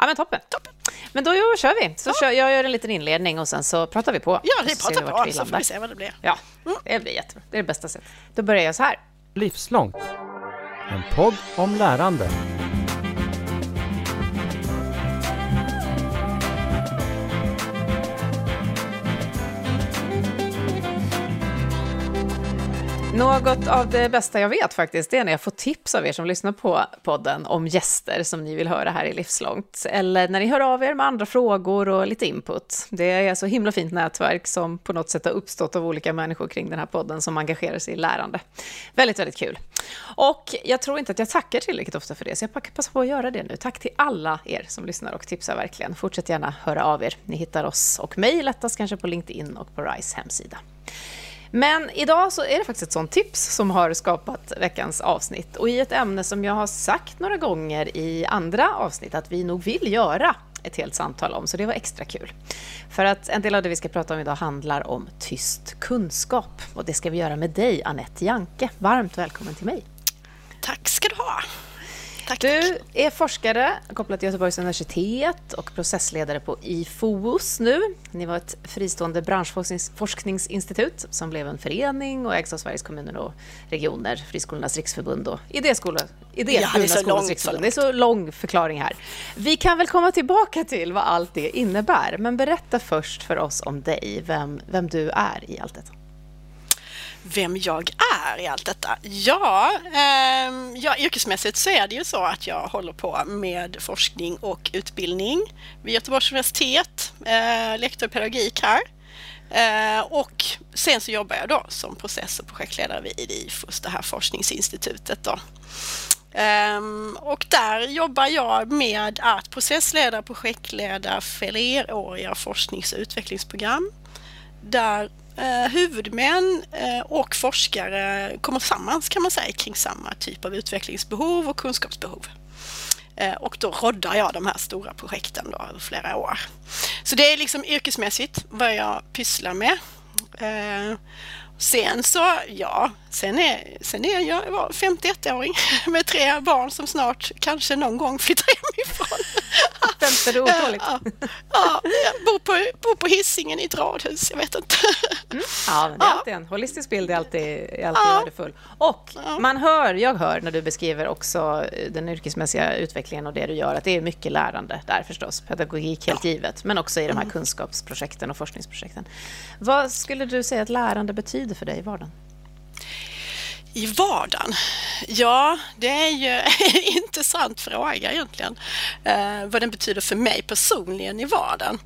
Ja, men toppen. toppen. Men då kör vi. Så ja. kör, jag gör en liten inledning och sen så pratar vi på. Ja, vi pratar på, så får vi se vad det blir. Ja, mm. det blir jättebra. Det är det bästa sättet. Då börjar jag så här. Livslångt. En podd om lärande. Något av det bästa jag vet faktiskt, det är när jag får tips av er som lyssnar på podden om gäster som ni vill höra här i Livslångt. Eller när ni hör av er med andra frågor och lite input. Det är så himla fint nätverk som på något sätt har uppstått av olika människor kring den här podden som engagerar sig i lärande. Väldigt, väldigt kul. Och jag tror inte att jag tackar tillräckligt ofta för det, så jag passar på att göra det nu. Tack till alla er som lyssnar och tipsar verkligen. Fortsätt gärna höra av er. Ni hittar oss och mig lättast kanske på LinkedIn och på RISE hemsida. Men idag så är det faktiskt ett sånt tips som har skapat veckans avsnitt och i ett ämne som jag har sagt några gånger i andra avsnitt att vi nog vill göra ett helt samtal om, så det var extra kul. För att en del av det vi ska prata om idag handlar om tyst kunskap och det ska vi göra med dig, Annette Janke. Varmt välkommen till mig. Tack ska du ha. Tack, du tack. är forskare kopplad till Göteborgs universitet och processledare på IFOUS nu. Ni var ett fristående branschforskningsinstitut som blev en förening och ägs av Sveriges kommuner och regioner, Friskolornas riksförbund och idéskolor. Idéskolornas ja, lång, riksförbund. det är så lång förklaring här. Vi kan väl komma tillbaka till vad allt det innebär, men berätta först för oss om dig, vem, vem du är i allt detta vem jag är i allt detta? Ja, eh, ja, yrkesmässigt så är det ju så att jag håller på med forskning och utbildning vid Göteborgs universitet, eh, lektor i pedagogik här. Eh, och sen så jobbar jag då som process och projektledare vid IFOS, det här forskningsinstitutet. Då. Um, och där jobbar jag med att processleda, projektleda fleråriga forsknings och utvecklingsprogram där Eh, huvudmän eh, och forskare kommer samman kan man säga kring samma typ av utvecklingsbehov och kunskapsbehov. Eh, och då roddar jag de här stora projekten då över flera år. Så det är liksom yrkesmässigt vad jag pysslar med. Sen så, ja, sen är, sen är jag 51-åring med tre barn som snart kanske någon gång flyttar hemifrån. Skämtar du otåligt? Ja, ja, jag bor på, bor på hissingen i ett radhus, jag vet inte. Mm. Ja, men det är alltid en holistisk bild, är alltid, är alltid ja. värdefull. Och man hör, jag hör när du beskriver också den yrkesmässiga utvecklingen och det du gör, att det är mycket lärande där förstås, pedagogik helt ja. givet, men också i de här mm. kunskapsprojekten och forskningsprojekten. Vad skulle du säga att lärande betyder betyder för dig i vardagen? I vardagen? Ja, det är ju en intressant fråga egentligen. Eh, vad den betyder för mig personligen i vardagen.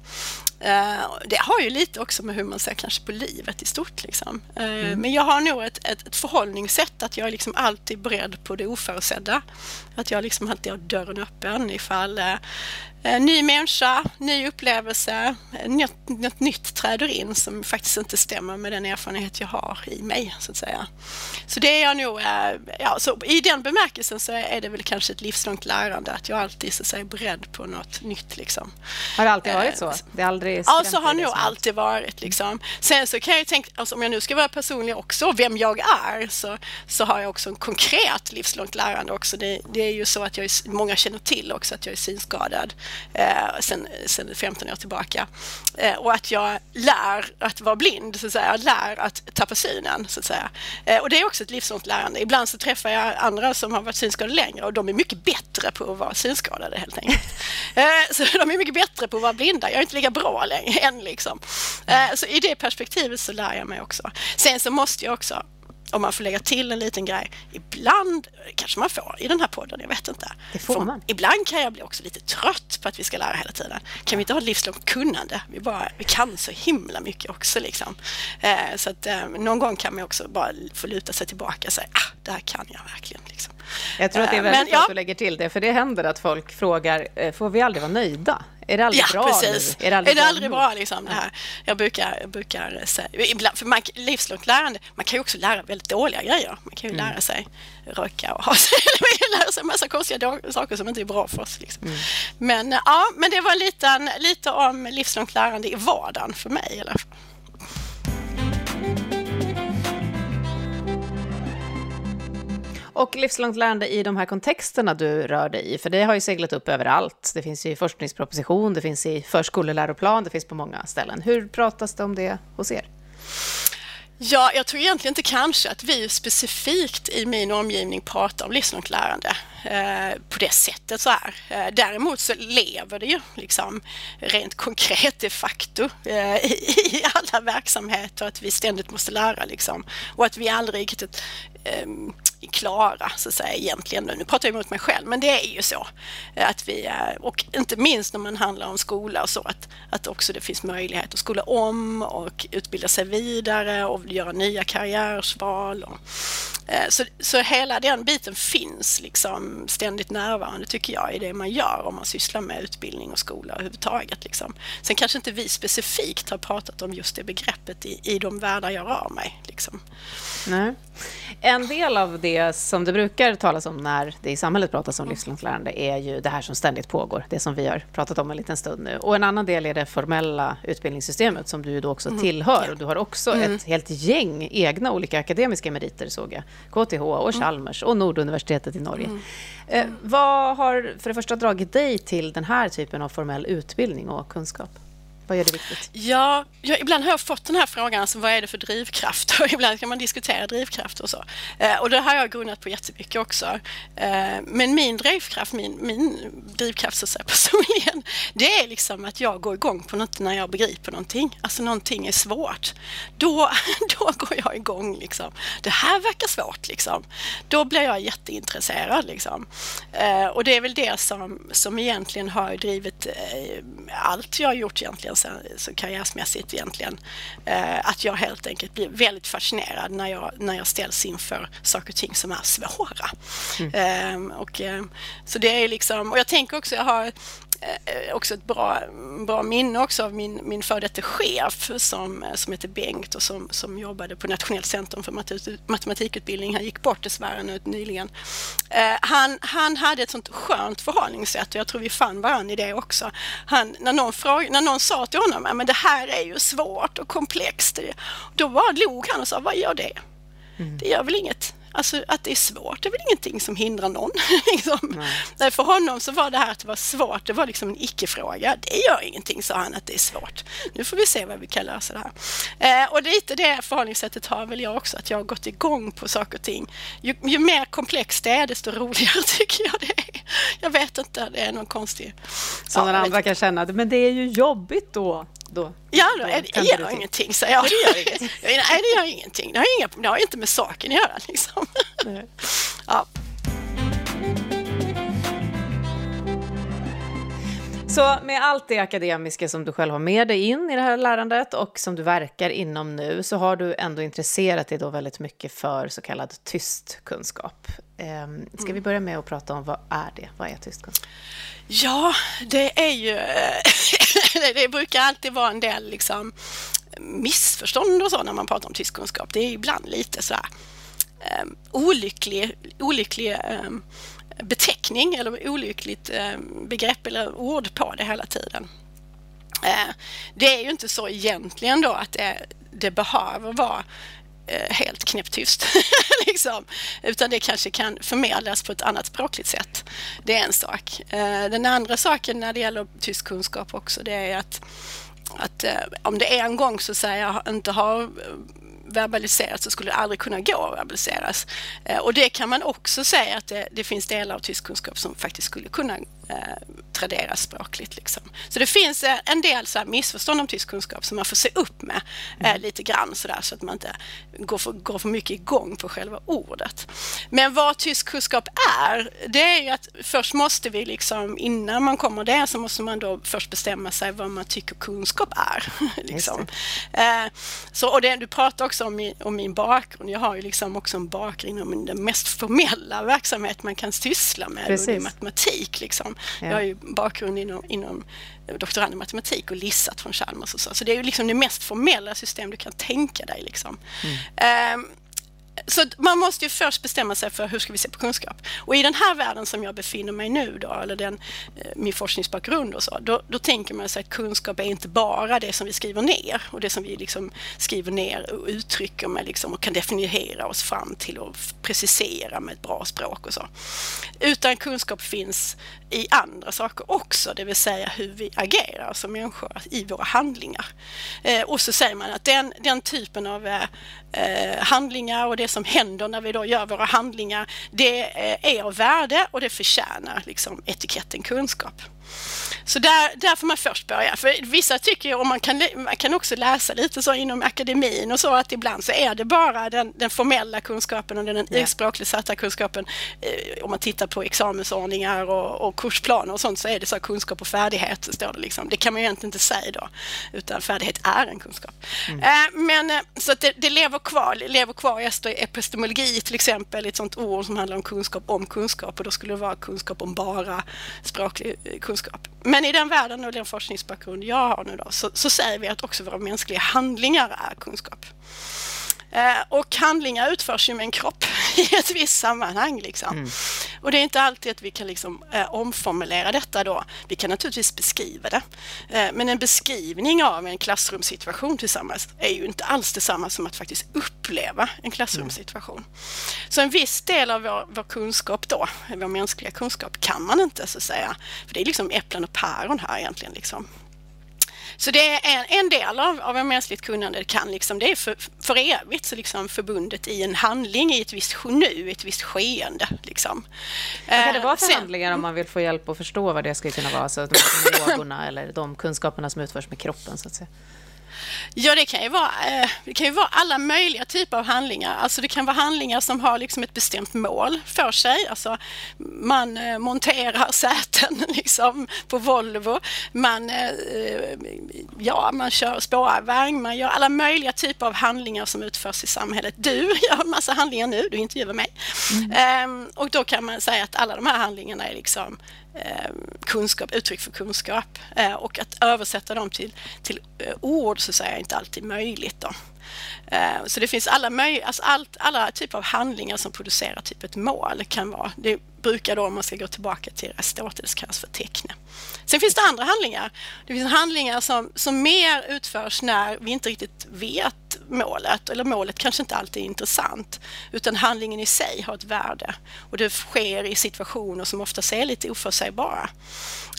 Eh, det har ju lite också med hur man ser kanske på livet i stort. Liksom. Eh, mm. Men jag har nog ett, ett, ett förhållningssätt att jag är liksom alltid beredd på det oförutsedda. Att jag liksom alltid har dörren öppen ifall eh, ny människa, ny upplevelse, något, något nytt träder in som faktiskt inte stämmer med den erfarenhet jag har i mig. Så att säga. Så det är jag nog, eh, ja, så i den bemärkelsen så är det väl kanske ett livslångt lärande att jag alltid så att säga, är beredd på något nytt. Liksom. Har det alltid varit så? Det är aldrig ja, så har det nog alltid varit. Liksom. Sen så kan jag tänka, alltså, om jag nu ska vara personlig också, vem jag är, så, så har jag också en konkret livslångt lärande också. Det, det är ju så att jag är, många känner till också att jag är synskadad eh, sen, sen 15 år tillbaka. Eh, och att jag lär att vara blind, så att säga. Jag lär att tappa synen, så att säga. Eh, och det är också ett livslångt lärande. Ibland så träffar jag andra som har varit synskadade längre och de är mycket bättre på att vara synskadade helt enkelt. Eh, så de är mycket bättre på att vara blinda. Jag är inte lika bra längre än liksom. Eh, så i det perspektivet så lär jag mig också. Sen så måste jag också om man får lägga till en liten grej. Ibland kanske man får i den här podden, jag vet inte. Det får man. Ibland kan jag bli också lite trött på att vi ska lära hela tiden. Kan vi inte ha ett livslångt kunnande? Vi, bara, vi kan så himla mycket också. Liksom. Eh, så att eh, någon gång kan man också bara få luta sig tillbaka och säga ah, det här kan jag verkligen. Liksom. Jag tror att det är eh, väldigt bra ja. att du lägger till det, för det händer att folk frågar, eh, får vi aldrig vara nöjda? Är det aldrig ja, bra precis. Nu? Är det aldrig, är det bra, aldrig bra liksom, det här? Jag brukar, jag brukar säga, ibland, för man, livslångt lärande, man kan ju också lära väldigt dåliga grejer. Man kan ju mm. lära sig röka och ha sig, lära sig en massa konstiga saker som inte är bra för oss. Liksom. Mm. Men, ja, men det var lite, lite om livslångt lärande i vardagen för mig i alla fall. Och livslångt lärande i de här kontexterna du rör dig i, för det har ju seglat upp överallt. Det finns i forskningsproposition, det finns i förskoleläroplan, det finns på många ställen. Hur pratas det om det hos er? Ja, jag tror egentligen inte kanske att vi specifikt i min omgivning pratar om livslångt lärande eh, på det sättet så här. Eh, däremot så lever det ju liksom rent konkret de facto eh, i, i alla verksamheter att vi ständigt måste lära liksom och att vi aldrig riktigt eh, klara så att säga egentligen. Nu pratar jag emot mig själv, men det är ju så eh, att vi och inte minst när man handlar om skola och så att, att också det finns möjlighet att skola om och utbilda sig vidare och göra nya karriärsval. Och, eh, så, så hela den biten finns liksom ständigt närvarande tycker jag i det man gör om man sysslar med utbildning och skola överhuvudtaget. Liksom. Sen kanske inte vi specifikt har pratat om just det begreppet i, i de världar jag rör mig. Liksom. Nej. En del av det som det brukar talas om när det i samhället pratas om livslångt lärande är ju det här som ständigt pågår, det som vi har pratat om en liten stund nu. Och en annan del är det formella utbildningssystemet som du då också mm. tillhör. Och du har också mm. ett helt gäng egna olika akademiska meriter såg jag. KTH och mm. Chalmers och Norduniversitetet i Norge. Mm. Eh, vad har för det första dragit dig till den här typen av formell utbildning och kunskap? Vad gör det viktigt? Ja, jag, ibland har jag fått den här frågan, alltså, vad är det för drivkraft? Och ibland kan man diskutera drivkraft och så. Eh, och det har jag grunnat på jättemycket också. Eh, men min drivkraft, min, min drivkraft så att säga, personligen, det är liksom att jag går igång på något när jag begriper någonting. Alltså någonting är svårt. Då, då går jag igång liksom. Det här verkar svårt liksom. Då blir jag jätteintresserad liksom. Eh, och det är väl det som, som egentligen har drivit eh, allt jag har gjort egentligen egentligen så, så karriärsmässigt egentligen. Eh, att jag helt enkelt blir väldigt fascinerad när jag, när jag ställs inför saker och ting som är svåra. Mm. Eh, och, eh, så det är liksom, och jag tänker också, jag har också ett bra, bra minne också av min, min före detta chef som, som heter Bengt och som, som jobbade på Nationellt centrum för matematikutbildning. Han gick bort dessvärre nu nyligen. Eh, han, han hade ett sånt skönt förhållningssätt och jag tror vi fann varandra i det också. Han, när, någon fråga, när någon sa till honom att det här är ju svårt och komplext, då bara log han och sa vad gör det? Mm. Det gör väl inget. Alltså att det är svårt det är väl ingenting som hindrar någon. liksom. Nej. För honom så var det här att det var svårt, det var liksom en icke-fråga. Det gör ingenting, sa han, att det är svårt. Nu får vi se vad vi kan lösa det här. Eh, och lite det förhållningssättet har väl jag också, att jag har gått igång på saker och ting. Ju, ju mer komplext det är, desto roligare tycker jag det är. Jag vet inte, det är någon konstig... Så ja, andra kan känna, men det är ju jobbigt då då? Ja, då, är, det gör ingenting, säger jag. Det gör. Nej, det gör ingenting. Det har, inga, det har inte med saken att göra. Liksom. Ja. Så med allt det akademiska som du själv har med dig in i det här lärandet och som du verkar inom nu så har du ändå intresserat dig då väldigt mycket för så kallad tyst kunskap. Ehm, ska vi mm. börja med att prata om vad är det? Vad är tyst kunskap? Ja, det är ju... Eh, det brukar alltid vara en del liksom, missförstånd och så när man pratar om tysk kunskap. Det är ibland lite så här um, olycklig, olycklig um, beteckning eller olyckligt um, begrepp eller ord på det hela tiden. Uh, det är ju inte så egentligen då att det, det behöver vara Eh, helt knäpptyst. liksom. Utan det kanske kan förmedlas på ett annat språkligt sätt. Det är en sak. Eh, den andra saken när det gäller tysk kunskap också det är att, att eh, om det en gång så säger inte har verbaliserats så skulle det aldrig kunna gå att verbaliseras. Och det kan man också säga att det, det finns delar av tysk kunskap som faktiskt skulle kunna eh, traderas språkligt. Liksom. Så det finns eh, en del så här missförstånd om tysk kunskap som man får se upp med eh, mm. lite grann så, där, så att man inte går för, går för mycket igång på själva ordet. Men vad tysk kunskap är, det är ju att först måste vi liksom, innan man kommer där så måste man då först bestämma sig vad man tycker kunskap är. liksom. eh, så, och det, du pratar också om min, om min bakgrund. Jag har ju liksom också en bakgrund inom den mest formella verksamhet man kan syssla med, Precis. och det är matematik. Liksom. Ja. Jag har ju bakgrund inom, inom doktorand i matematik och lissat från Chalmers och så. Så det är ju liksom det mest formella system du kan tänka dig. Liksom. Mm. Um, så man måste ju först bestämma sig för hur ska vi se på kunskap. Och i den här världen som jag befinner mig nu då, eller den, eh, min forskningsbakgrund och så, då, då tänker man sig att kunskap är inte bara det som vi skriver ner och det som vi liksom skriver ner och uttrycker med liksom, och kan definiera oss fram till och precisera med ett bra språk och så. Utan kunskap finns i andra saker också, det vill säga hur vi agerar som människor i våra handlingar. Eh, och så säger man att den, den typen av eh, eh handlingar och det som händer när vi då gör våra handlingar, det eh, är av värde och det förtjänar liksom etiketten kunskap. Så där, där får man först börja. För vissa tycker ju, och man kan, man kan också läsa lite så inom akademin och så, att ibland så är det bara den, den formella kunskapen och den ja. språkligt satta kunskapen. Eh, om man tittar på examensordningar och, och kursplaner och sånt så är det så kunskap och färdighet, står det liksom. Det kan man ju egentligen inte säga då, utan färdighet är en kunskap. Mm. Eh, men eh, så att det, det, lever kvar, lever kvar i epistemologi till exempel, ett sånt ord som handlar om kunskap om kunskap och då skulle det vara kunskap om bara språklig eh, kunskap. Men i den världen och den forskningsbakgrund jag har nu då, så, så säger vi att också våra mänskliga handlingar är kunskap. Eh, och handlingar utförs ju med en kropp i ett visst sammanhang. Liksom. Mm. Och det är inte alltid att vi kan liksom, eh, omformulera detta då. Vi kan naturligtvis beskriva det. Eh, men en beskrivning av en klassrumssituation tillsammans är ju inte alls detsamma som att faktiskt uppleva en klassrumssituation. Mm. Så en viss del av vår, vår, kunskap då, vår mänskliga kunskap, kan man inte så att säga. För det är liksom äpplen och päron här egentligen. Liksom. Så det är en, en del av, av en mänskligt kunnande, det, kan liksom, det är för, för evigt så liksom förbundet i en handling, i ett visst nu, ett visst skeende. Liksom. Vad kan det vara för Sen, handlingar om man vill få hjälp att förstå vad det ska kunna vara? Så de förmågorna eller de kunskaperna som utförs med kroppen så att säga. Ja, det kan, ju vara, eh, det kan ju vara alla möjliga typer av handlingar. Alltså det kan vara handlingar som har liksom ett bestämt mål för sig. Alltså man eh, monterar säten liksom på Volvo. Man, eh, ja, man kör spårvagn. Man gör alla möjliga typer av handlingar som utförs i samhället. Du gör en massa handlingar nu, du intervjuar mig. Mm. Ehm, och då kan man säga att alla de här handlingarna är liksom Ehm, kunskap, uttryck för kunskap eh, och att översätta dem till, till eh, ord så säga är inte alltid möjligt. Då. Eh, så det finns alla, möj alltså allt, alla typer av handlingar som producerar typ ett mål kan vara. Det brukar då, om man ska gå tillbaka till Aristoteles, kallas för teckne. Sen finns det andra handlingar. Det finns handlingar som, som mer utförs när vi inte riktigt vet målet, eller målet kanske inte alltid är intressant, utan handlingen i sig har ett värde och det sker i situationer som ofta är lite oförutsägbara.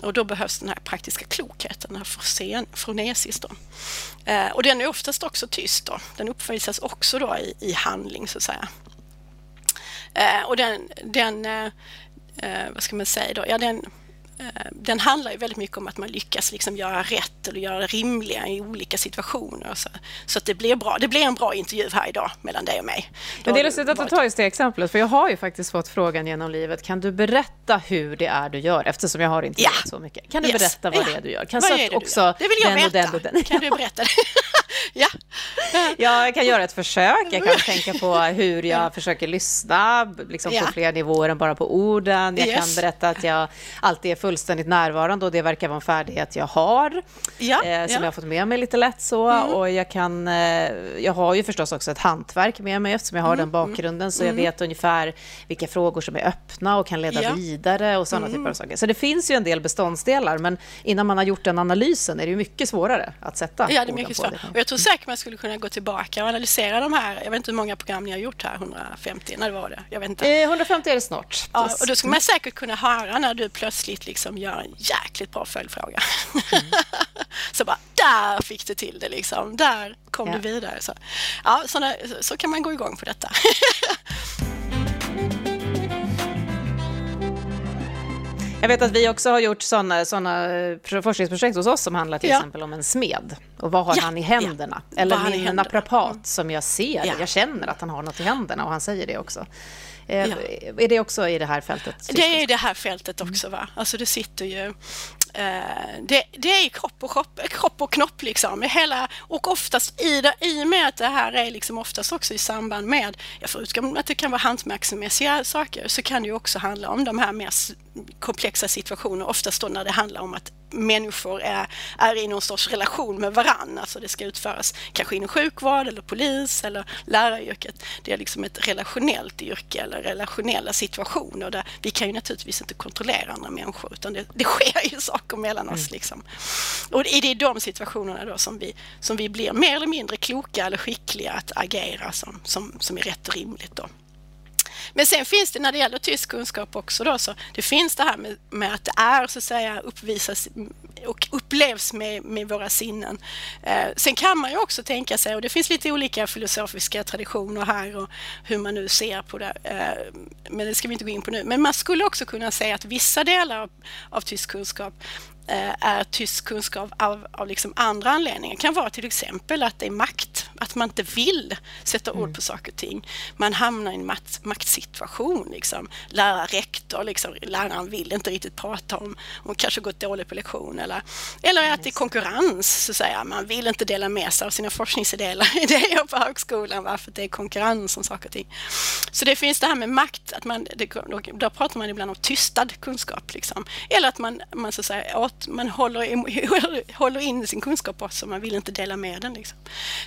Och då behövs den här praktiska klokheten, den här fronesis. Då. Eh, och den är oftast också tyst då. Den uppvisas också då i, i handling så att säga. Eh, och den, den eh, eh vad ska man säga då, ja den den handlar ju väldigt mycket om att man lyckas liksom göra rätt eller göra det rimliga i olika situationer. Så, så att det blir bra. Det blir en bra intervju här idag mellan dig och mig. Men det är lustigt att du tar just det exemplet, för jag har ju faktiskt fått frågan genom livet. Kan du berätta hur det är du gör? Eftersom jag har intervjuat ja. så mycket. Kan du yes. berätta vad ja. det är du gör? Kan vad är det också du gör? Det vill jag veta. Den den. Kan du berätta det? ja. ja, jag kan göra ett försök. Jag kan tänka på hur jag försöker lyssna liksom på fler nivåer än bara på orden. Jag yes. kan berätta att jag alltid är fullständigt närvarande och det verkar vara en färdighet jag har. Ja, eh, som ja. jag har fått med mig lite lätt så. Mm. Och jag, kan, eh, jag har ju förstås också ett hantverk med mig eftersom jag har mm. den bakgrunden. Så mm. jag vet ungefär vilka frågor som är öppna och kan leda ja. vidare och sådana typer av mm. saker. Så det finns ju en del beståndsdelar men innan man har gjort den analysen är det ju mycket svårare att sätta Ja, det är mycket svårare. Och jag tror säkert man skulle kunna gå tillbaka och analysera de här. Jag vet inte hur många program ni har gjort här, 150, när var det? Jag vet inte. Eh, 150 är det snart. Ja, och då skulle man säkert kunna höra när du plötsligt liksom gör en jäkligt bra följdfråga. Mm. så bara, där fick du till det liksom. Där kom ja. du vidare. Så, ja, såna, så kan man gå igång på detta. Jag vet att vi också har gjort sådana såna forskningsprojekt hos oss som handlar till ja. exempel om en smed. Och vad har ja, han i händerna? Eller min naprapat som jag ser, jag känner att han har något i händerna och han säger det också. Eh, ja. Är det också i det här fältet? Det är i det här fältet också. Va? Alltså det sitter ju... Eh, det, det är kropp och, kropp, kropp och knopp liksom. Hela, och oftast i, det, i och med att det här är liksom oftast också i samband med, jag förutom att det kan vara hantverksmässiga saker, så kan det ju också handla om de här mer komplexa situationer, oftast då när det handlar om att människor är, är i någon sorts relation med varann. Alltså det ska utföras kanske inom sjukvård eller polis eller läraryrket. Det är liksom ett relationellt yrke eller relationella situationer där vi kan ju naturligtvis inte kontrollera andra människor utan det, det sker ju saker mellan oss. Mm. Liksom. Och det är de situationerna då som vi, som vi blir mer eller mindre kloka eller skickliga att agera som, som, som är rätt och rimligt. Då. Men sen finns det när det gäller tysk kunskap också då, så det finns det här med, med att det är så att säga uppvisas och upplevs med, med våra sinnen. Eh, sen kan man ju också tänka sig, och det finns lite olika filosofiska traditioner här och hur man nu ser på det, eh, men det ska vi inte gå in på nu. Men man skulle också kunna säga att vissa delar av, av tysk kunskap är tysk kunskap av, av liksom andra anledningar. Det kan vara till exempel att det är makt, att man inte vill sätta ord mm. på saker och ting. Man hamnar i en makt, maktsituation. Liksom. Lärare, rektor, liksom, läraren vill inte riktigt prata om, om kanske gått dåligt på lektion eller, eller att det är konkurrens, så att säga. Man vill inte dela med sig av sina forskningsidéer på högskolan varför det är konkurrens om saker och ting. Så det finns det här med makt, att man, det, då, då pratar man ibland om tystad kunskap. Liksom. Eller att man, man så att säga, att man håller, håller in sin kunskap också, man vill inte dela med den. Liksom.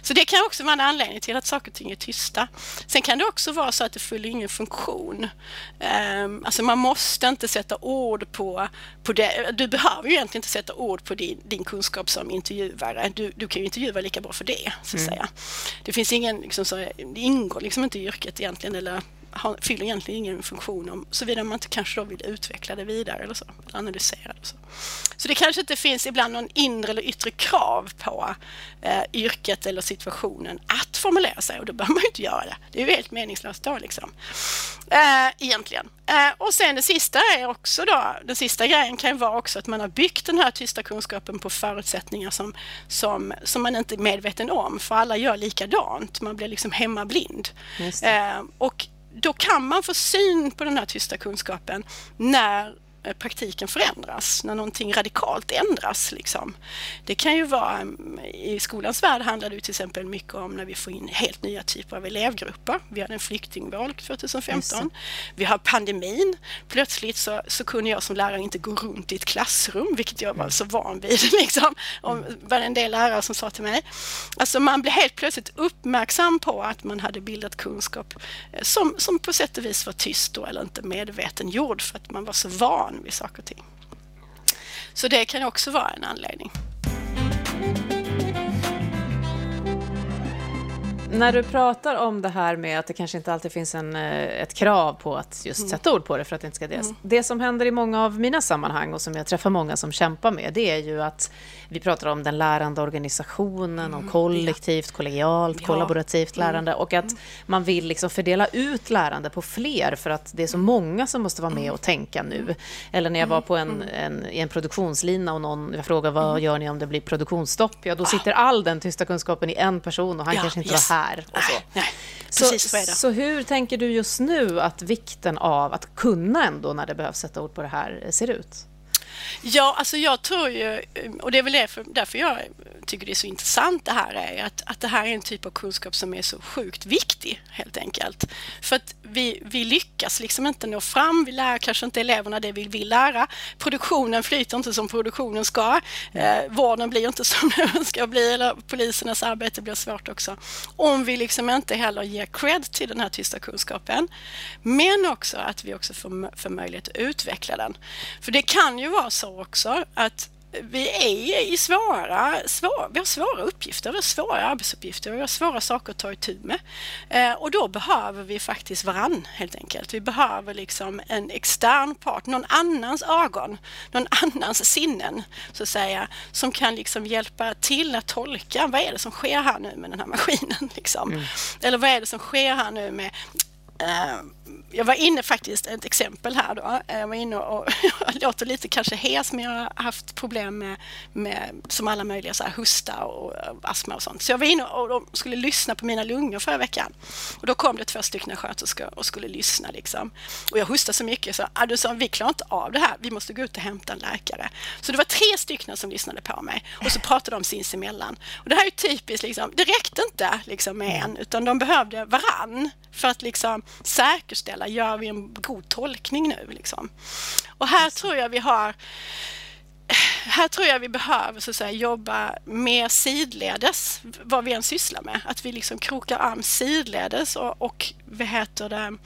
Så det kan också vara en anledning till att saker och ting är tysta. Sen kan det också vara så att det fyller ingen funktion. Um, alltså man måste inte sätta ord på, på det. Du behöver ju egentligen inte sätta ord på din, din kunskap som intervjuare. Du, du kan ju intervjua lika bra för det, så att mm. säga. Det finns ingen, liksom, så, det ingår liksom inte i yrket egentligen, eller har, fyller egentligen ingen funktion om, såvida man inte kanske då vill utveckla det vidare eller så, analysera det. Så. så det kanske inte finns ibland någon inre eller yttre krav på eh, yrket eller situationen att formulera sig och då behöver man ju inte göra det. Det är ju helt meningslöst då liksom. Eh, egentligen. Eh, och sen det sista är också då, den sista grejen kan ju vara också att man har byggt den här tysta kunskapen på förutsättningar som, som, som man inte är medveten om, för alla gör likadant. Man blir liksom hemmablind. Eh, och då kan man få syn på den här tysta kunskapen när praktiken förändras, när någonting radikalt ändras. Liksom. Det kan ju vara, mm, i skolans värld handlar det till exempel mycket om när vi får in helt nya typer av elevgrupper. Vi hade en flyktingval 2015. Vi har pandemin. Plötsligt så, så kunde jag som lärare inte gå runt i ett klassrum, vilket jag var så van vid. Liksom. Och var en del lärare som sa till mig. Alltså man blev helt plötsligt uppmärksam på att man hade bildat kunskap eh, som, som på sätt och vis var tyst då, eller inte medveten gjord för att man var så van vid saker och ting. Så det kan också vara en anledning. När du pratar om det här med att det kanske inte alltid finns en, eh, ett krav på att just mm. sätta ord på det för att det inte ska det. Mm. Det som händer i många av mina sammanhang och som jag träffar många som kämpar med, det är ju att vi pratar om den lärande organisationen, mm. om kollektivt, kollegialt, ja. kollaborativt mm. lärande och att mm. man vill liksom fördela ut lärande på fler för att det är så många som måste vara med och tänka nu. Eller när jag var på en, en, i en produktionslina och någon, jag frågade vad gör ni om det blir produktionsstopp? Ja, då sitter all den tysta kunskapen i en person och han ja, kanske inte yes. var här. Och så. Nej, nej. Så, så, hur tänker du just nu att vikten av att kunna ändå när det behövs sätta ord på det här ser ut? Ja, alltså jag tror ju, och det är väl därför, därför jag tycker det är så intressant det här, är att, att det här är en typ av kunskap som är så sjukt viktig helt enkelt. För att vi, vi lyckas liksom inte nå fram, vi lär kanske inte eleverna det vi vill lära. Produktionen flyter inte som produktionen ska. Eh, vården blir inte som den ska bli, eller polisernas arbete blir svårt också. Om vi liksom inte heller ger cred till den här tysta kunskapen. Men också att vi också får, får möjlighet att utveckla den. För det kan ju vara så också att vi är i svåra, svår, vi har svåra uppgifter, vi har svåra arbetsuppgifter, vi har svåra saker att ta itu med. Eh, och då behöver vi faktiskt varann helt enkelt. Vi behöver liksom en extern part, någon annans ögon, någon annans sinnen så att säga, som kan liksom hjälpa till att tolka vad är det som sker här nu med den här maskinen. Liksom. Mm. Eller vad är det som sker här nu med Eh, jag var inne faktiskt, ett exempel här då, eh, jag var inne och, jag låter lite kanske hes men jag har haft problem med, med som alla möjliga så här, hosta och astma och sånt. Så jag var inne och de skulle lyssna på mina lungor förra veckan. Och då kom det två stycken sköterskor och skulle lyssna liksom. Och jag hostade så mycket så ah, du sa, vi klarar inte av det här, vi måste gå ut och hämta en läkare. Så det var tre stycken som lyssnade på mig och så pratade de sinsemellan. Och det här är typiskt, liksom, det räckte inte liksom, med en utan de behövde varann för att liksom säkerställa, gör vi en god tolkning nu? Liksom. Och här tror jag vi har här tror jag vi behöver så att säga, jobba mer sidledes, vad vi än sysslar med. Att vi liksom krokar arm sidledes och, och vad heter det,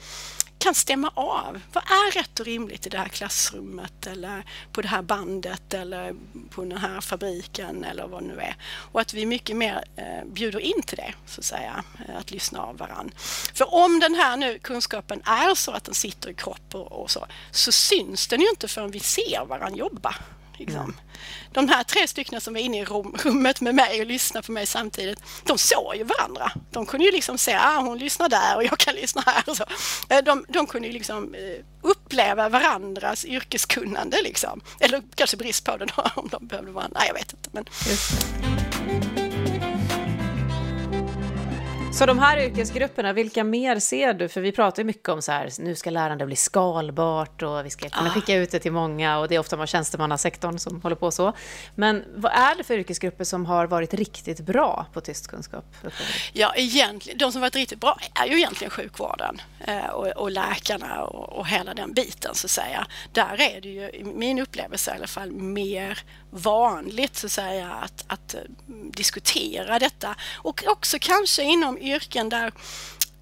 kan stämma av. Vad är rätt och rimligt i det här klassrummet eller på det här bandet eller på den här fabriken eller vad det nu är. Och att vi mycket mer eh, bjuder in till det, så att säga, eh, att lyssna av varann. För om den här nu kunskapen är så att den sitter i kropp och, och så, så syns den ju inte förrän vi ser varann jobba. Liksom. Mm. De här tre stycken som var inne i rummet med mig och lyssnade på mig samtidigt, de såg ju varandra. De kunde ju liksom se, ah, hon lyssnar där och jag kan lyssna här. Så. Eh, de, de kunde ju liksom eh, uppleva varandras yrkeskunnande liksom. Eller kanske brist på det då, om de behövde varandra. Nej, jag vet inte. Men... Så de här yrkesgrupperna, vilka mer ser du? För vi pratar ju mycket om så här, nu ska lärande bli skalbart och vi ska kunna ah. skicka ut det till många och det är ofta man tjänstemannasektorn som håller på så. Men vad är det för yrkesgrupper som har varit riktigt bra på tyst kunskap? Ja, egentligen, de som varit riktigt bra är ju egentligen sjukvården eh, och, och läkarna och, och hela den biten så att säga. Där är det ju, i min upplevelse i alla fall, mer vanligt så att säga att, att diskutera detta och också kanske inom yrken där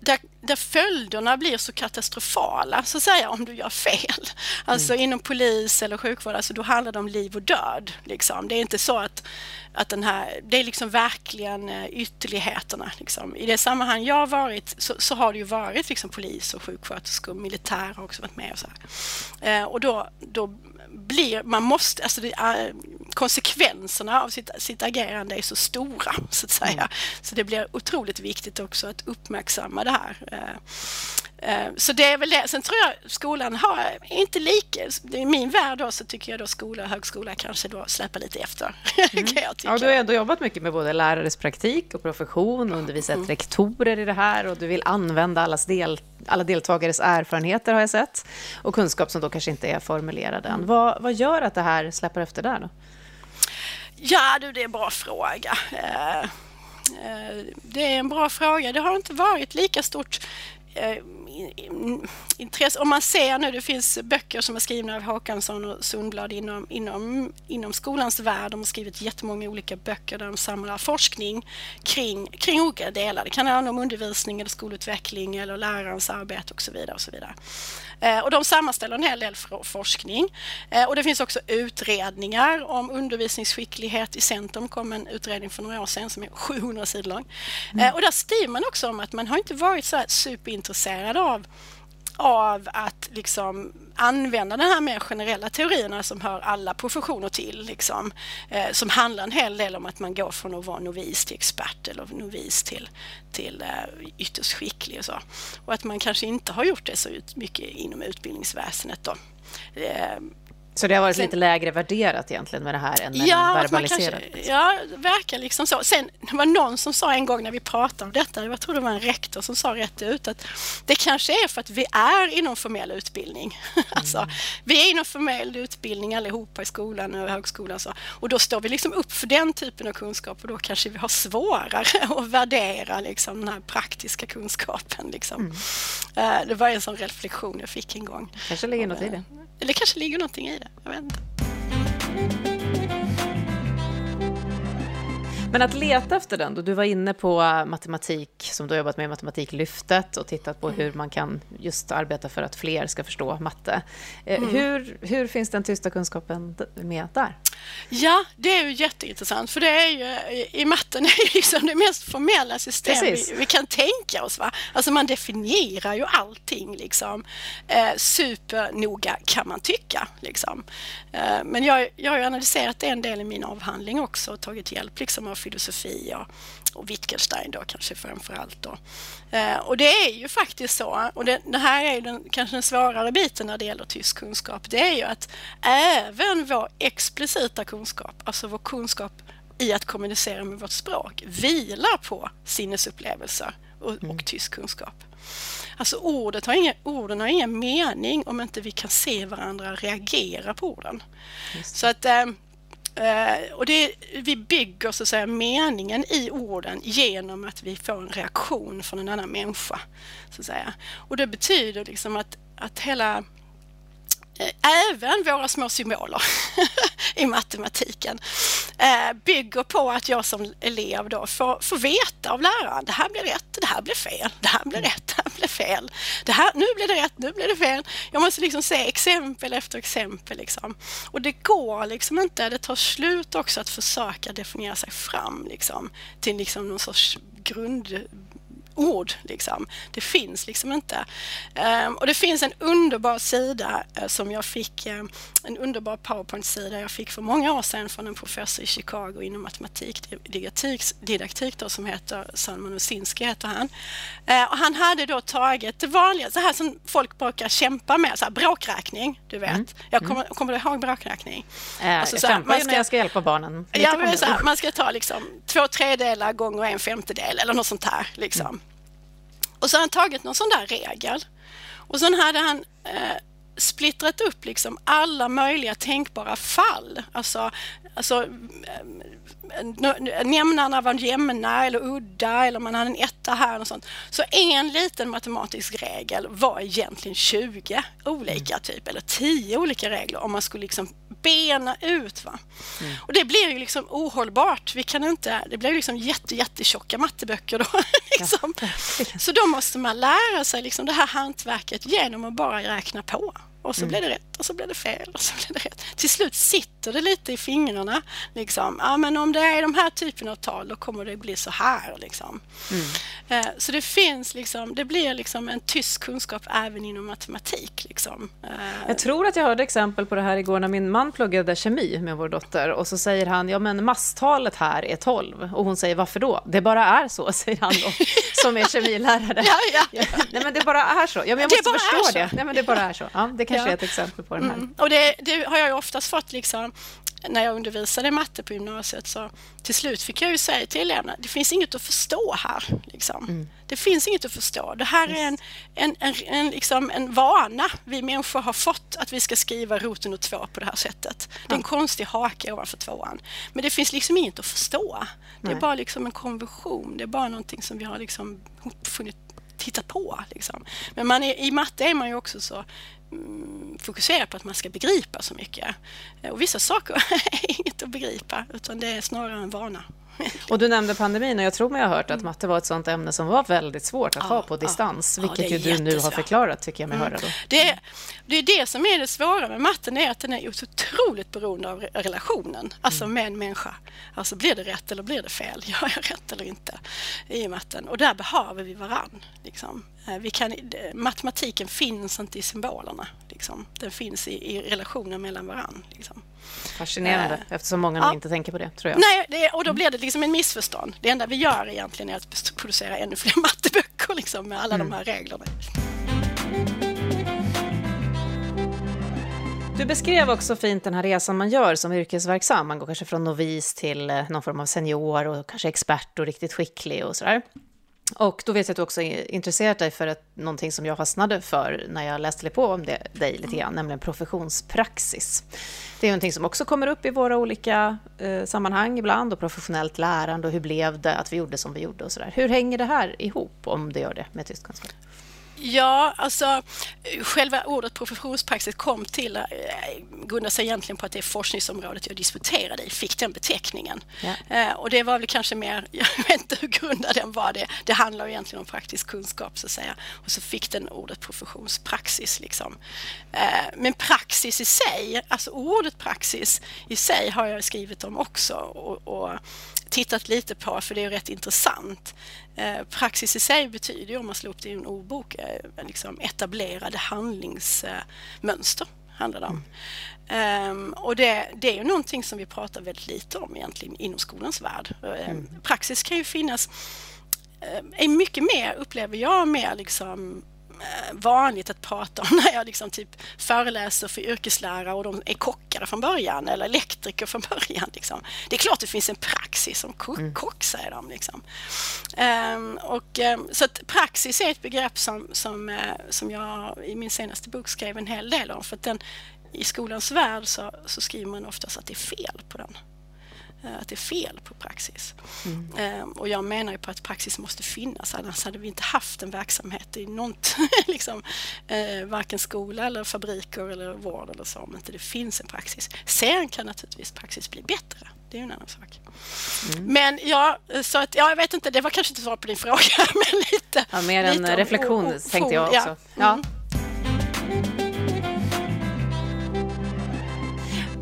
där, där följderna blir så katastrofala, så att säga, om du gör fel. Alltså mm. inom polis eller sjukvård, alltså då handlar det om liv och död. Liksom. Det är inte så att, att den här, det är liksom verkligen eh, ytterligheterna. Liksom. I det sammanhang jag har varit så, så, har det ju varit liksom polis och sjuksköterskor, militär har också varit med och så eh, och då, då blir, man måste, alltså det, konsekvenserna av sitt, sitt agerande är så stora så att säga. Mm. Så det blir otroligt viktigt också att uppmärksamma det här. Eh, så det är väl det. Sen tror jag skolan har inte lika, i min värld då så tycker jag då skola och högskola kanske då släpar lite efter. Mm. ja, du har ändå jobbat mycket med både lärares praktik och profession och undervisat mm. rektorer i det här och du vill använda allas del, alla deltagares erfarenheter har jag sett och kunskap som då kanske inte är formulerad än. Mm. Vad, vad gör att det här släpar efter där då? Ja du, det är en bra fråga. Eh, eh, det är en bra fråga. Det har inte varit lika stort intresse. Om man ser nu, det finns böcker som är skrivna av Håkansson och Sundblad inom, inom, inom skolans värld. De har skrivit jättemånga olika böcker där de samlar forskning kring, kring olika delar. Det kan handla om undervisning eller skolutveckling eller lärarens arbete och så vidare. Och så vidare. Eh, och de sammanställer en hel del forskning. Eh, och det finns också utredningar om undervisningsskicklighet. I Centrum kom en utredning för några år sedan som är 700 sidor lång. Mm. Eh, och där skriver man också om att man har inte varit så superintresserad av av att liksom använda de här mer generella teorierna som hör alla professioner till. Liksom, eh, som handlar en hel del om att man går från att vara novis till expert eller novis till, till eh, ytterst skicklig och så. Och att man kanske inte har gjort det så mycket inom utbildningsväsendet. Då. Eh, så det har varit Sen, lite lägre värderat egentligen med det här än ja, verbaliserat? Kanske, ja, det verkar liksom så. Sen det var någon som sa en gång när vi pratade om detta, jag tror det var en rektor som sa rätt ut att det kanske är för att vi är inom formell utbildning. Mm. alltså, vi är inom formell utbildning allihopa i skolan och högskolan så, och då står vi liksom upp för den typen av kunskap och då kanske vi har svårare att värdera liksom, den här praktiska kunskapen. Liksom. Mm. Uh, det var en sån reflektion jag fick en gång. kanske ligger något i det. Eller kanske ligger någonting i det. Jag vet inte. Men att leta efter den, då du var inne på matematik, som du har jobbat med i Matematiklyftet och tittat på hur man kan just arbeta för att fler ska förstå matte. Eh, mm. Hur, hur finns den tysta kunskapen med där? Ja, det är ju jätteintressant för det är ju, i matten är ju liksom det mest formella system vi, vi, kan tänka oss. Va? Alltså man definierar ju allting liksom. Eh, supernoga kan man tycka. Liksom. Eh, men jag, jag har ju analyserat det en del i min avhandling också och tagit hjälp liksom, av filosofi och, och Wittgenstein då kanske framför allt. Då. Eh, och det är ju faktiskt så, och det, det här är den, kanske den svårare biten när det gäller tysk kunskap, det är ju att även vår explicita kunskap, alltså vår kunskap i att kommunicera med vårt språk, vilar på sinnesupplevelser och, och mm. tysk kunskap. Alltså ordet har inga, orden har ingen mening om inte vi kan se varandra reagera på orden. Så att eh, Uh, och det, vi bygger så att säga meningen i orden genom att vi får en reaktion från en annan människa. Så att säga. Och det betyder liksom att, att hela även våra små symboler i matematiken eh, bygger på att jag som elev då får, får veta av läraren, det här blir rätt, det här blir fel, det här blir rätt, det här blir fel, det här, nu blir det rätt, nu blir det fel. Jag måste liksom se exempel efter exempel. Liksom. Och det går liksom inte, det tar slut också att försöka definiera sig fram liksom, till liksom någon sorts grund ord. Liksom. Det finns liksom inte. Um, och det finns en underbar sida uh, som jag fick, uh, en underbar powerpoint-sida jag fick för många år sedan från en professor i Chicago inom matematik, didaktik, då, som heter Salman Osinski heter han. Uh, och han hade då tagit det vanliga, så här som folk brukar kämpa med, så här, bråkräkning, du vet. Mm. Jag kommer, mm. kommer du ihåg bråkräkning? alltså, jag kämpar ju när jag ska hjälpa barnen. ja, men, så här, man ska ta liksom två tredjedelar gånger en femtedel eller något sånt här. Liksom. Mm. Och så har han tagit någon sån där regel. Och sen hade han eh, splittrat upp liksom alla möjliga tänkbara fall. Alltså, alltså eh, nämnarna var jämna eller udda eller man hade en etta här och sånt. Så en liten matematisk regel var egentligen 20 olika typ eller 10 olika regler om man skulle liksom bena ut. Va? Mm. Och det blir ju liksom ohållbart. Vi kan inte, det blir liksom jätte, jättetjocka matteböcker då. liksom. Så då måste man lära sig liksom det här hantverket genom att bara räkna på. Och så mm. blir det rätt och så blir det fel och så blir det rätt. Till slut sitter det lite i fingrarna. Liksom. Ja, men om det är de här typen av tal då kommer det bli så här. Liksom. Mm. Eh, så det finns liksom, det blir liksom en tysk kunskap även inom matematik. Liksom. Eh. Jag tror att jag hörde exempel på det här igår när min man pluggade kemi med vår dotter och så säger han, ja men masstalet här är 12 och hon säger varför då? Det bara är så, säger han då, som är kemilärare. ja, ja, ja. Nej men det bara är så. Ja, men jag måste förstå det. Nej men det bara är så. Ja, det kanske är ett exempel på den här. Mm. Och det, det, har jag oftast fått liksom, när jag undervisade matte på gymnasiet så till slut fick jag ju säga till eleverna, det finns inget att förstå här. Liksom. Mm. Det finns inget att förstå. Det här är en, en, en, en, liksom en vana vi människor har fått att vi ska skriva roten och två på det här sättet. Det är en konstig hake ovanför tvåan. Men det finns liksom inget att förstå. Det är bara liksom en konvention. Det är bara någonting som vi har liksom funnit hitta på. Liksom. Men man är, i matte är man ju också så Mm, fokusera på att man ska begripa så mycket. Eh, och vissa saker är inget att begripa utan det är snarare en vana. Och du nämnde pandemin och jag tror mig ha hört att matte var ett sånt ämne som var väldigt svårt att ja, ha på distans, ja, vilket ju du nu har förklarat tycker jag mig mm. höra. Då. Det, det är det som är det svåra med matten, är att den är otroligt beroende av relationen, alltså mm. med en människa. Alltså blir det rätt eller blir det fel? Gör jag rätt eller inte i matten? Och där behöver vi varann. Liksom. Eh, vi kan, matematiken finns inte i symbolerna. Liksom. Den finns i, i relationen mellan varann. Liksom. Fascinerande, eh, eftersom många ja. inte tänker på det, tror jag. Nej, det, och då blir det liksom en missförstånd. Det enda vi gör egentligen är att producera ännu fler matteböcker liksom, med alla mm. de här reglerna. Du beskrev också fint den här resan man gör som yrkesverksam. Man går kanske från novis till eh, någon form av senior och kanske expert och riktigt skicklig och sådär. Och då vet jag att du också intresserat dig för ett, någonting som jag fastnade för när jag läste på om det, dig lite grann, nämligen professionspraxis. Det är någonting som också kommer upp i våra olika eh, sammanhang ibland och professionellt lärande och hur blev det att vi gjorde som vi gjorde och sådär. Hur hänger det här ihop om det gör det med tyst kunskap? Ja, alltså själva ordet professionspraxis kom till, eh, grundar sig egentligen på att det forskningsområdet jag disputerade i fick den beteckningen. Ja. Eh, och det var väl kanske mer, jag vet inte hur grundad den var, det, det handlar egentligen om praktisk kunskap så att säga. Och så fick den ordet professionspraxis liksom. Eh, men praxis i sig, alltså ordet praxis i sig har jag skrivit om också och, och tittat lite på för det är rätt intressant. Praxis i sig betyder ju, om man slår upp det i en ordbok, liksom etablerade handlingsmönster. handlar det om. Mm. Um, och det, det, är ju någonting som vi pratar väldigt lite om egentligen inom skolans värld. Mm. Praxis kan ju finnas, är mycket mer, upplever jag, mer liksom Eh, vanligt att prata om när jag liksom typ föreläser för yrkeslärare och de är kockar från början eller elektriker från början. Liksom. Det är klart det finns en praxis som kock, mm. kock säger de. Liksom. Um, och, um, så att praxis är ett begrepp som, som, uh, som jag i min senaste bok skrev en hel del om. För att den, I skolans värld så, så skriver man oftast att det är fel på den. Eh, att det är fel på praxis. Mm. Ehm, och jag menar ju på att praxis måste finnas, annars hade vi inte haft en verksamhet i något, liksom, eh, varken skola eller fabriker eller vård eller så, om inte det finns en praxis. Sen kan naturligtvis praxis bli bättre. Det är ju en annan sak. Mm. Men ja, så att, ja, jag vet inte, det var kanske inte svar på din fråga, men lite. Ja, mer en reflektion om, tänkte jag också. Ja. Mm.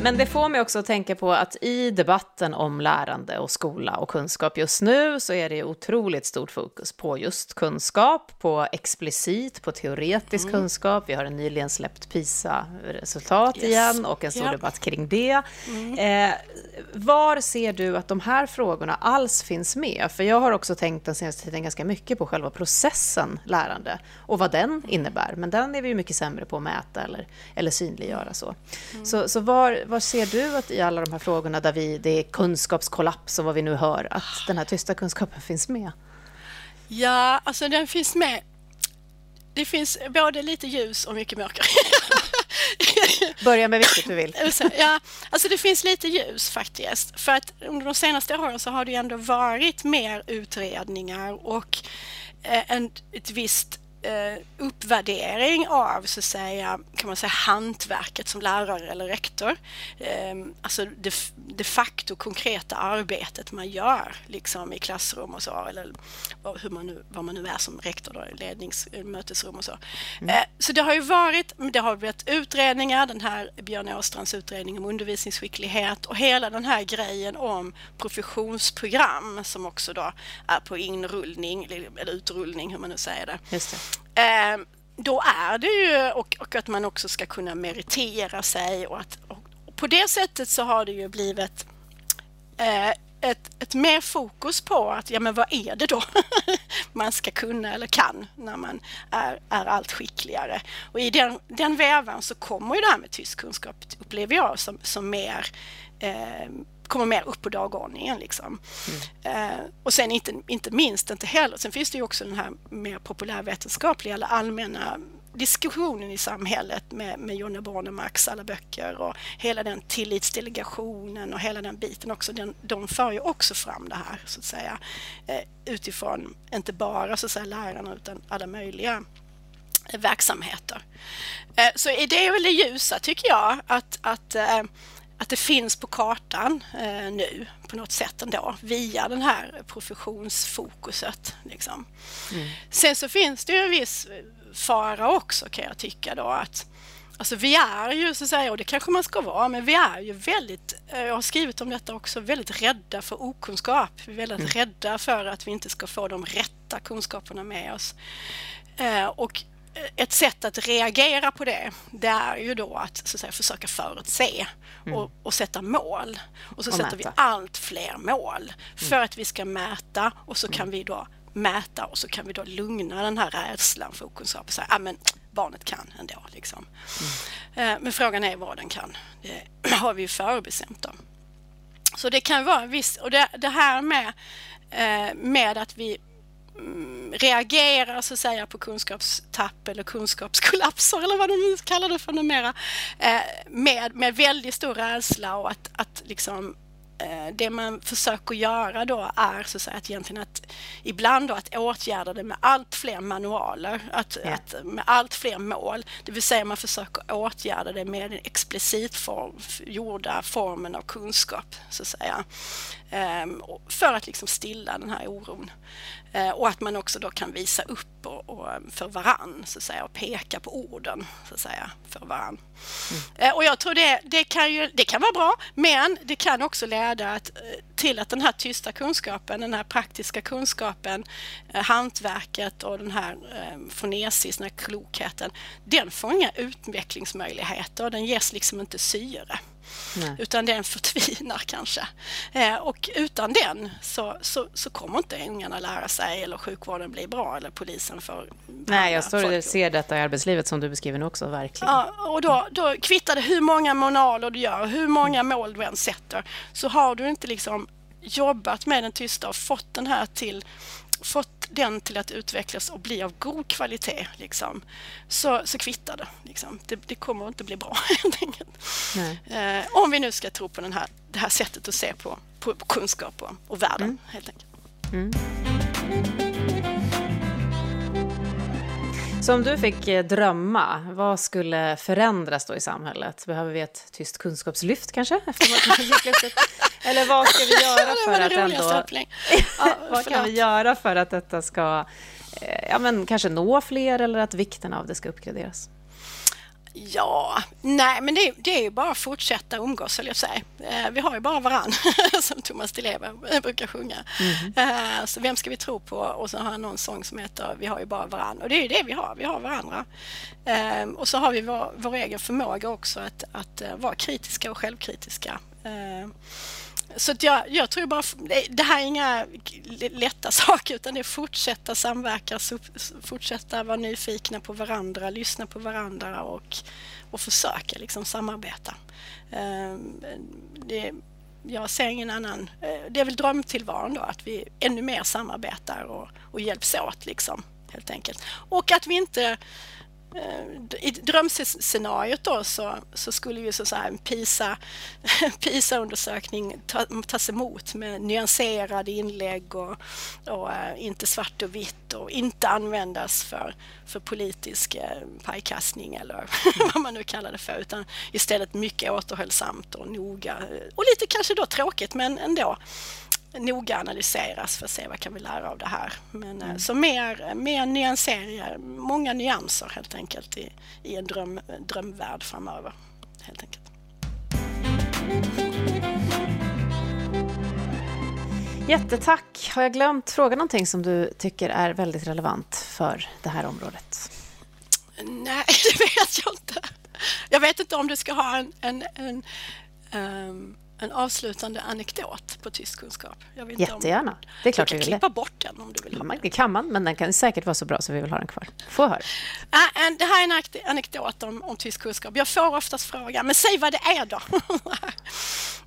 Men det får mig också att tänka på att i debatten om lärande och skola och kunskap just nu så är det otroligt stort fokus på just kunskap, på explicit, på teoretisk mm. kunskap. Vi har en nyligen släppt PISA-resultat yes. igen och en stor yep. debatt kring det. Mm. Eh, var ser du att de här frågorna alls finns med? För jag har också tänkt den senaste tiden ganska mycket på själva processen lärande och vad den innebär. Men den är vi ju mycket sämre på att mäta eller, eller synliggöra. Så, mm. så, så var, var ser du att i alla de här frågorna där vi, det är kunskapskollaps och vad vi nu hör, att den här tysta kunskapen finns med? Ja, alltså den finns med. Det finns både lite ljus och mycket mörker. Börja med vilket du vill. ja, alltså det finns lite ljus faktiskt. För att under de senaste åren så har det ändå varit mer utredningar och eh, en, ett visst eh, uppvärdering av så att säga, kan man säga, hantverket som lärare eller rektor. Eh, alltså det de facto konkreta arbetet man gör liksom i klassrum och så eller hur man nu, vad man nu är som rektor då, i ledningsmötesrum och så. Mm. Eh, så det har ju varit, det har varit utredningar, den här Björn Åstrands utredning om undervisningsskicklighet och hela den här grejen om professionsprogram som också då är på inrullning eller utrullning hur man nu säger det. Just det. Ehm, då är det ju, och, och, att man också ska kunna meritera sig och att och, och på det sättet så har det ju blivit eh, ett, ett mer fokus på att, ja men vad är det då man ska kunna eller kan när man är, är allt skickligare. Och i den, den vävan så kommer ju det här med tysk kunskap, upplever jag, som, som mer eh, kommer mer upp på dagordningen. Liksom. Mm. Eh, och sen inte, inte minst, inte heller, sen finns det ju också den här mer populärvetenskapliga eller allmänna diskussionen i samhället med, med Jonna Bornemarks alla böcker och hela den tillitsdelegationen och hela den biten också, den, de för ju också fram det här så att säga eh, utifrån inte bara så att säga lärarna utan alla möjliga verksamheter. Eh, så det är väl det ljusa tycker jag att, att eh, att det finns på kartan eh, nu på något sätt ändå via den här professionsfokuset. Liksom. Mm. Sen så finns det ju en viss fara också kan jag tycka då att Alltså vi är ju så att säga, och det kanske man ska vara, men vi är ju väldigt, eh, jag har skrivit om detta också, väldigt rädda för okunskap. Vi är väldigt mm. rädda för att vi inte ska få de rätta kunskaperna med oss. Eh, och ett sätt att reagera på det, det är ju då att, så att säga, försöka förutse mm. och, och, sätta mål. Och så och sätter mäta. vi allt fler mål mm. för att vi ska mäta och så kan mm. vi då mäta och så kan vi då lugna den här rädslan för okunskap och säga att ah, barnet kan ändå. Liksom. Mm. Eh, men frågan är vad den kan. Det har vi ju förbestämt då. Så det kan vara en viss, och det, det här med, eh, med att vi reagerar så att säga på kunskapstapp eller kunskapskollapser eller vad de nu kallar det för numera eh, med, med väldigt stor rädsla och att, att liksom eh, det man försöker göra då är så att, säga, att egentligen att ibland då att åtgärda det med allt fler manualer, att, ja. att, med allt fler mål. Det vill säga man försöker åtgärda det med den explicit form, gjorda formen av kunskap så att säga. Ehm, för att liksom stilla den här oron. Eh, och att man också då kan visa upp och, och för varann så att säga, och peka på orden så att säga, för varann. Mm. Eh, och jag tror det, det, kan ju, det kan vara bra men det kan också leda att, eh, till att den här tysta kunskapen, den här praktiska kunskapen, hantverket och den här eh, fonesis, den här klokheten, den får inga utvecklingsmöjligheter, den ges liksom inte syre. Nej. utan den förtvinar kanske. Eh, och utan den så, så, så, kommer inte ungarna lära sig eller sjukvården bli bra eller polisen får... Nej, jag står och ser detta i arbetslivet som du beskriver nu också, verkligen. Ja, och då, då kvittar det hur många manualer du gör, hur många mål du än sätter, så har du inte liksom jobbat med den tysta och fått den här till fått den till att utvecklas och bli av god kvalitet liksom, så, så kvittar det, liksom. det. Det kommer inte bli bra helt enkelt. Eh, om vi nu ska tro på den här, det här sättet att se på på kunskap och, och världen mm. helt enkelt. Mm. Så om du fick eh, drömma, vad skulle förändras då i samhället? Behöver vi ett tyst kunskapslyft kanske? Eller vad ska vi göra för att ändå... ja, vad kan vi göra för att detta ska eh, ja, men kanske nå fler eller att vikten av det ska uppgraderas? Ja, nej men det, det är ju bara att fortsätta umgås, höll jag säga. Eh, vi har ju bara varann, som Thomas Di Leva brukar sjunga. Mm. Så vem ska vi tro på? Och så har han någon sång som heter Vi har ju bara varann. Och det är ju det vi har, vi har varandra. Eh, och så har vi vår, vår egen förmåga också att, att vara kritiska och självkritiska. Så jag, jag tror bara, det här är inga lätta saker utan det är fortsätta samverka, fortsätta vara nyfikna på varandra, lyssna på varandra och, och försöka liksom samarbeta. Ehm, det, jag ser ingen annan, eh, det är väl drömtillvaron då att vi ännu mer samarbetar och, och hjälps åt liksom helt enkelt. Och att vi inte Eh, i drömscenariot då så, så skulle ju så, så en PISA, PISA-undersökning ta, tas emot med nyanserade inlägg och, och eh, inte svart och vitt och inte användas för, för politisk eh, pajkastning eller vad man nu kallar det för utan istället mycket återhållsamt och noga. Och lite kanske då tråkigt men ändå noga analyseras för att se vad kan vi lära av det här. Men, eh, mm. Så mer, mer nyanseringar, många nyanser helt enkelt i, i en dröm, drömvärld framöver. Helt enkelt. Jättetack! Har jag glömt fråga någonting som du tycker är väldigt relevant för det här området? Nej, det vet jag inte. Jag vet inte om du ska ha en, en, en um, en avslutande anekdot på tysk kunskap. Jag Jättegärna. Om, det är klart du kan klippa bort den om du vill ha den. Det kan man, men den kan säkert vara så bra så vi vill ha den kvar. Få höra. Äh, det här är en anekdot om, om tysk kunskap. Jag får oftast frågan, men säg vad det är då.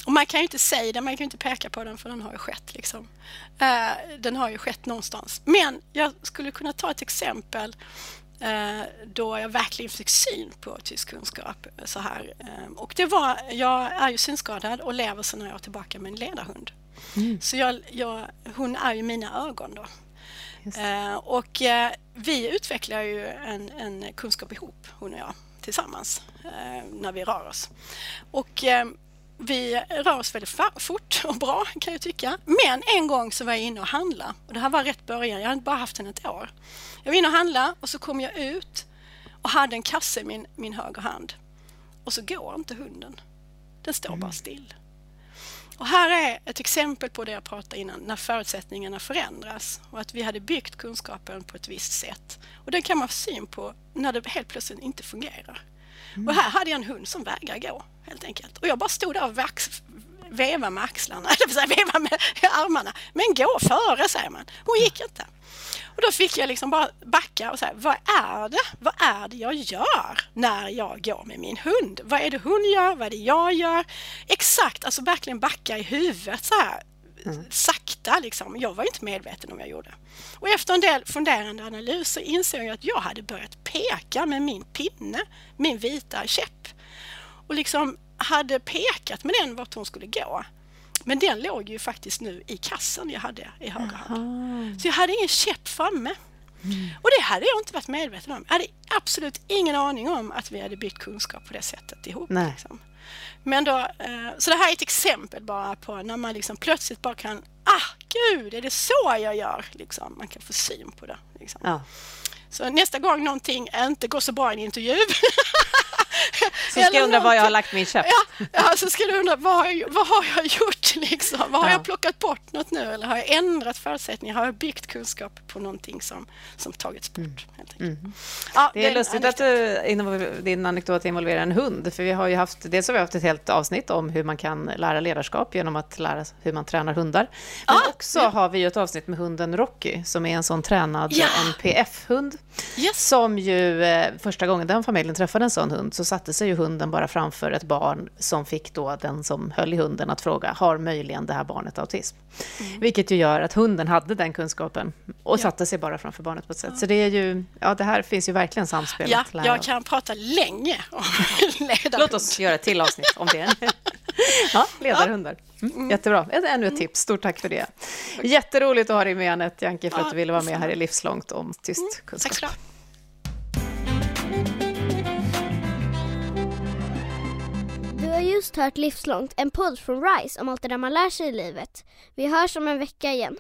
Och man kan ju inte säga det, man kan ju inte peka på den för den har ju skett. Liksom. Uh, den har ju skett någonstans. Men jag skulle kunna ta ett exempel då jag verkligen fick syn på tysk kunskap. Så här. Eh, och det var, jag är ju synskadad och lever sedan några år tillbaka med en ledarhund. Mm. Så jag, jag, hon är ju mina ögon då. Uh, och vi utvecklar ju en, en, kunskap ihop, hon och jag, tillsammans när vi rör oss. Och vi rör oss väldigt fort och bra kan jag tycka. Men en gång så var jag inne och handlade och det här var rätt början, jag hade bara haft henne ett år. Jag var inne och handlade och så kom jag ut och hade en kasse i min, min höger hand. Och så går inte hunden. Den står mm. bara still. Och här är ett exempel på det jag pratade innan, när förutsättningarna förändras och att vi hade byggt kunskapen på ett visst sätt. Och det kan man få syn på när det helt plötsligt inte fungerar. Mm. Och här hade jag en hund som vägrar gå, helt enkelt. Och jag bara stod där och vax, veva med axlarna, eller veva med armarna. Men gå före, säger man. Hon gick inte. Och då fick jag liksom bara backa och säga, vad är det? Vad är det jag gör när jag går med min hund? Vad är det hon gör? Vad är det jag gör? Exakt, alltså verkligen backa i huvudet så här. Mm. Sakta liksom. Jag var inte medveten om jag gjorde. Och efter en del funderande analys så insåg jag att jag hade börjat peka med min pinne, min vita käpp. Och liksom hade pekat med den vart hon skulle gå. Men den låg ju faktiskt nu i kassen jag hade i höger hand. Så jag hade ingen käpp framme. Mm. Och det hade jag inte varit medveten om. Jag hade absolut ingen aning om att vi hade bytt kunskap på det sättet ihop. Liksom. Men då, eh, så det här är ett exempel bara på när man liksom plötsligt bara kan, ah gud, är det så jag gör? Liksom. Man kan få syn på det. Liksom. Ja. Så nästa gång någonting inte går så bra i en intervju Så ska jag undra var jag har lagt min käpp. Ja, ja, så ska du undra vad vad har jag gjort liksom? Har ja. jag plockat bort något nu eller har jag ändrat förutsättningar? Har jag byggt kunskap på någonting som, som tagits bort? Mm. Mm. Ja, det är lustigt att du, din anekdot involverar en hund, för vi har ju haft, dels har vi haft ett helt avsnitt om hur man kan lära ledarskap genom att lära hur man tränar hundar. Men ah, också ja. har vi ett avsnitt med hunden Rocky, som är en sån tränad ja. NPF-hund, yes. som ju eh, första gången den familjen träffade en sån hund så satte sig ju hunden bara framför ett barn som fick då den som höll i hunden att fråga, har möjligen det här barnet autism? Mm. Vilket ju gör att hunden hade den kunskapen och ja. satte sig bara framför barnet på ett sätt. Ja. Så det är ju, ja det här finns ju verkligen samspel Ja, jag kan prata länge om ledare. Låt oss göra ett till avsnitt om det. Ja, ledarhundar. Mm, jättebra. Ännu ett tips. Stort tack för det. Jätteroligt att ha dig med, Anette Janke, för att du ville vara med här i Livslångt om tyst kunskap. Tack ska du ha. Just hört Livslångt, en podd från RISE om allt det där man lär sig i livet. Vi hörs om en vecka igen.